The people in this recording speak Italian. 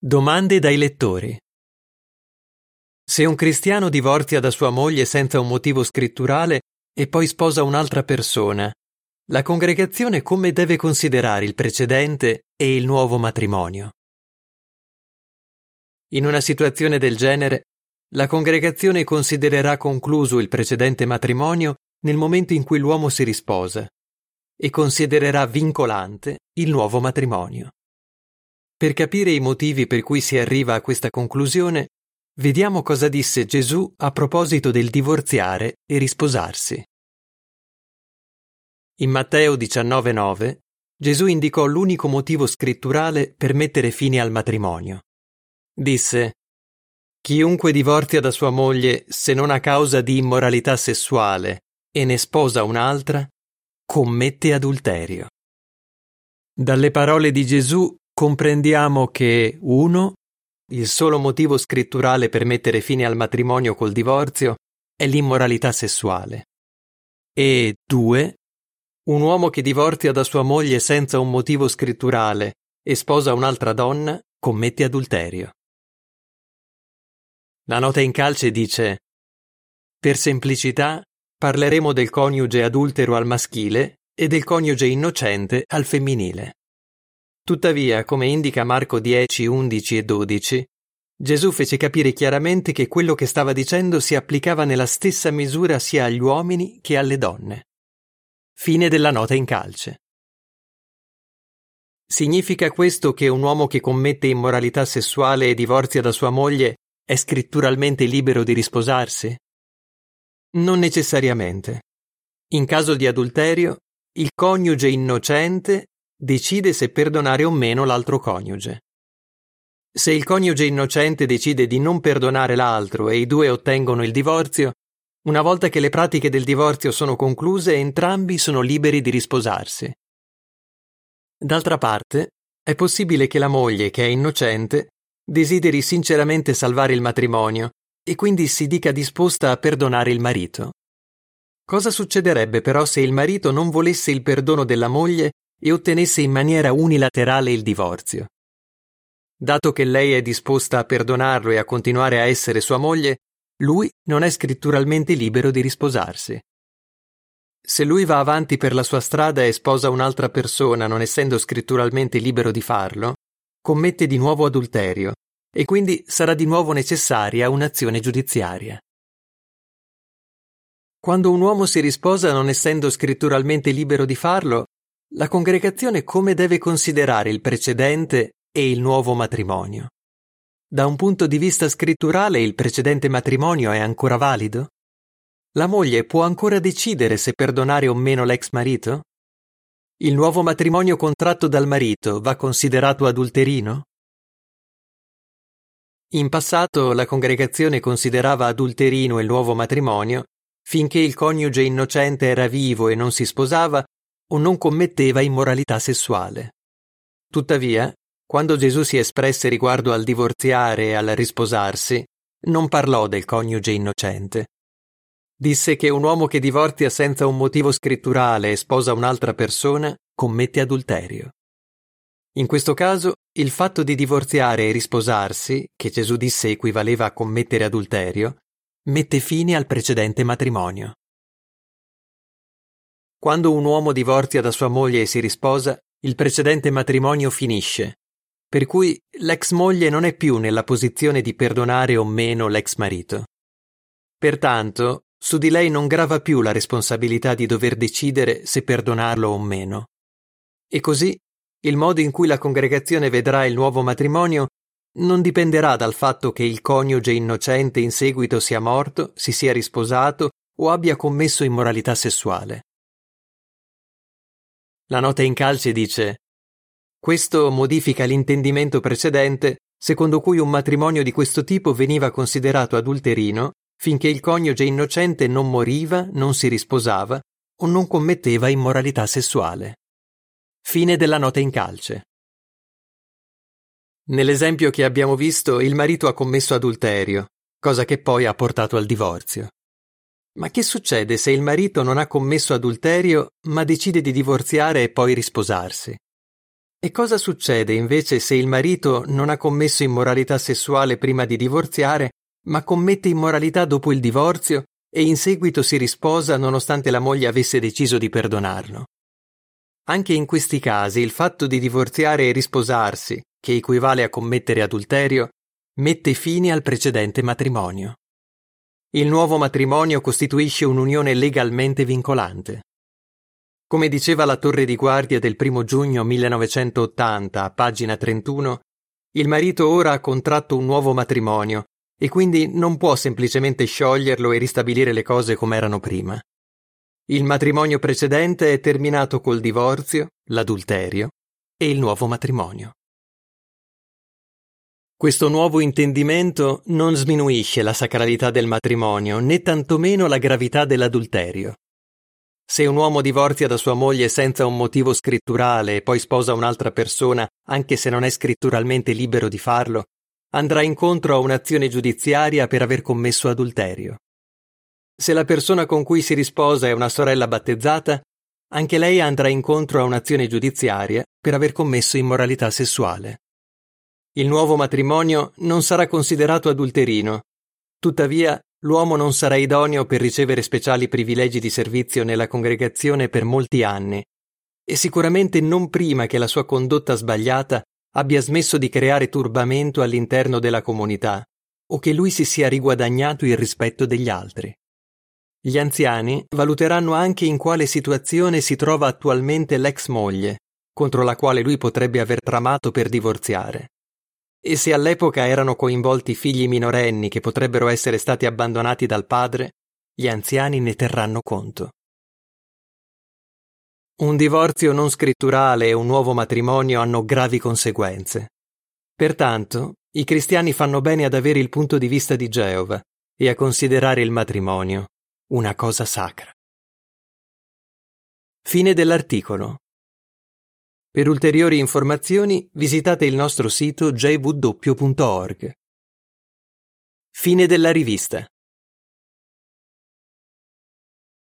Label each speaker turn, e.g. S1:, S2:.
S1: Domande dai lettori. Se un cristiano divorzia da sua moglie senza un motivo scritturale e poi sposa un'altra persona, la congregazione come deve considerare il precedente e il nuovo matrimonio? In una situazione del genere, la congregazione considererà concluso il precedente matrimonio nel momento in cui l'uomo si risposa e considererà vincolante il nuovo matrimonio. Per capire i motivi per cui si arriva a questa conclusione, vediamo cosa disse Gesù a proposito del divorziare e risposarsi. In Matteo 19:9 Gesù indicò l'unico motivo scritturale per mettere fine al matrimonio. Disse: Chiunque divorzia da sua moglie se non a causa di immoralità sessuale e ne sposa un'altra, commette adulterio. Dalle parole di Gesù comprendiamo che 1. Il solo motivo scritturale per mettere fine al matrimonio col divorzio è l'immoralità sessuale. E 2. Un uomo che divorzia da sua moglie senza un motivo scritturale e sposa un'altra donna commette adulterio. La nota in calce dice Per semplicità parleremo del coniuge adultero al maschile e del coniuge innocente al femminile. Tuttavia, come indica Marco 10, 11 e 12, Gesù fece capire chiaramente che quello che stava dicendo si applicava nella stessa misura sia agli uomini che alle donne. Fine della nota in calce. Significa questo che un uomo che commette immoralità sessuale e divorzia da sua moglie è scritturalmente libero di risposarsi? Non necessariamente. In caso di adulterio, il coniuge innocente decide se perdonare o meno l'altro coniuge. Se il coniuge innocente decide di non perdonare l'altro e i due ottengono il divorzio, una volta che le pratiche del divorzio sono concluse, entrambi sono liberi di risposarsi. D'altra parte, è possibile che la moglie, che è innocente, desideri sinceramente salvare il matrimonio e quindi si dica disposta a perdonare il marito. Cosa succederebbe però se il marito non volesse il perdono della moglie e ottenesse in maniera unilaterale il divorzio. Dato che lei è disposta a perdonarlo e a continuare a essere sua moglie, lui non è scritturalmente libero di risposarsi. Se lui va avanti per la sua strada e sposa un'altra persona non essendo scritturalmente libero di farlo, commette di nuovo adulterio e quindi sarà di nuovo necessaria un'azione giudiziaria. Quando un uomo si risposa non essendo scritturalmente libero di farlo, la congregazione come deve considerare il precedente e il nuovo matrimonio? Da un punto di vista scritturale il precedente matrimonio è ancora valido? La moglie può ancora decidere se perdonare o meno l'ex marito? Il nuovo matrimonio contratto dal marito va considerato adulterino? In passato la congregazione considerava adulterino il nuovo matrimonio finché il coniuge innocente era vivo e non si sposava o non commetteva immoralità sessuale. Tuttavia, quando Gesù si espresse riguardo al divorziare e al risposarsi, non parlò del coniuge innocente. Disse che un uomo che divorzia senza un motivo scritturale e sposa un'altra persona commette adulterio. In questo caso, il fatto di divorziare e risposarsi, che Gesù disse equivaleva a commettere adulterio, mette fine al precedente matrimonio. Quando un uomo divorzia da sua moglie e si risposa, il precedente matrimonio finisce, per cui l'ex moglie non è più nella posizione di perdonare o meno l'ex marito. Pertanto, su di lei non grava più la responsabilità di dover decidere se perdonarlo o meno. E così, il modo in cui la congregazione vedrà il nuovo matrimonio non dipenderà dal fatto che il coniuge innocente in seguito sia morto, si sia risposato o abbia commesso immoralità sessuale. La nota in calce dice Questo modifica l'intendimento precedente secondo cui un matrimonio di questo tipo veniva considerato adulterino finché il coniuge innocente non moriva, non si risposava o non commetteva immoralità sessuale. Fine della nota in calce. Nell'esempio che abbiamo visto, il marito ha commesso adulterio, cosa che poi ha portato al divorzio. Ma che succede se il marito non ha commesso adulterio, ma decide di divorziare e poi risposarsi? E cosa succede invece se il marito non ha commesso immoralità sessuale prima di divorziare, ma commette immoralità dopo il divorzio e in seguito si risposa nonostante la moglie avesse deciso di perdonarlo? Anche in questi casi il fatto di divorziare e risposarsi, che equivale a commettere adulterio, mette fine al precedente matrimonio. Il nuovo matrimonio costituisce un'unione legalmente vincolante. Come diceva la torre di guardia del primo giugno 1980, a pagina 31, il marito ora ha contratto un nuovo matrimonio e quindi non può semplicemente scioglierlo e ristabilire le cose come erano prima. Il matrimonio precedente è terminato col divorzio, l'adulterio e il nuovo matrimonio. Questo nuovo intendimento non sminuisce la sacralità del matrimonio né tantomeno la gravità dell'adulterio. Se un uomo divorzia da sua moglie senza un motivo scritturale e poi sposa un'altra persona, anche se non è scritturalmente libero di farlo, andrà incontro a un'azione giudiziaria per aver commesso adulterio. Se la persona con cui si risposa è una sorella battezzata, anche lei andrà incontro a un'azione giudiziaria per aver commesso immoralità sessuale. Il nuovo matrimonio non sarà considerato adulterino, tuttavia l'uomo non sarà idoneo per ricevere speciali privilegi di servizio nella congregazione per molti anni, e sicuramente non prima che la sua condotta sbagliata abbia smesso di creare turbamento all'interno della comunità o che lui si sia riguadagnato il rispetto degli altri. Gli anziani valuteranno anche in quale situazione si trova attualmente l'ex moglie, contro la quale lui potrebbe aver tramato per divorziare e se all'epoca erano coinvolti figli minorenni che potrebbero essere stati abbandonati dal padre, gli anziani ne terranno conto. Un divorzio non scritturale e un nuovo matrimonio hanno gravi conseguenze. Pertanto, i cristiani fanno bene ad avere il punto di vista di Geova e a considerare il matrimonio una cosa sacra. Fine dell'articolo. Per ulteriori informazioni visitate il nostro sito jw.org. Fine della rivista.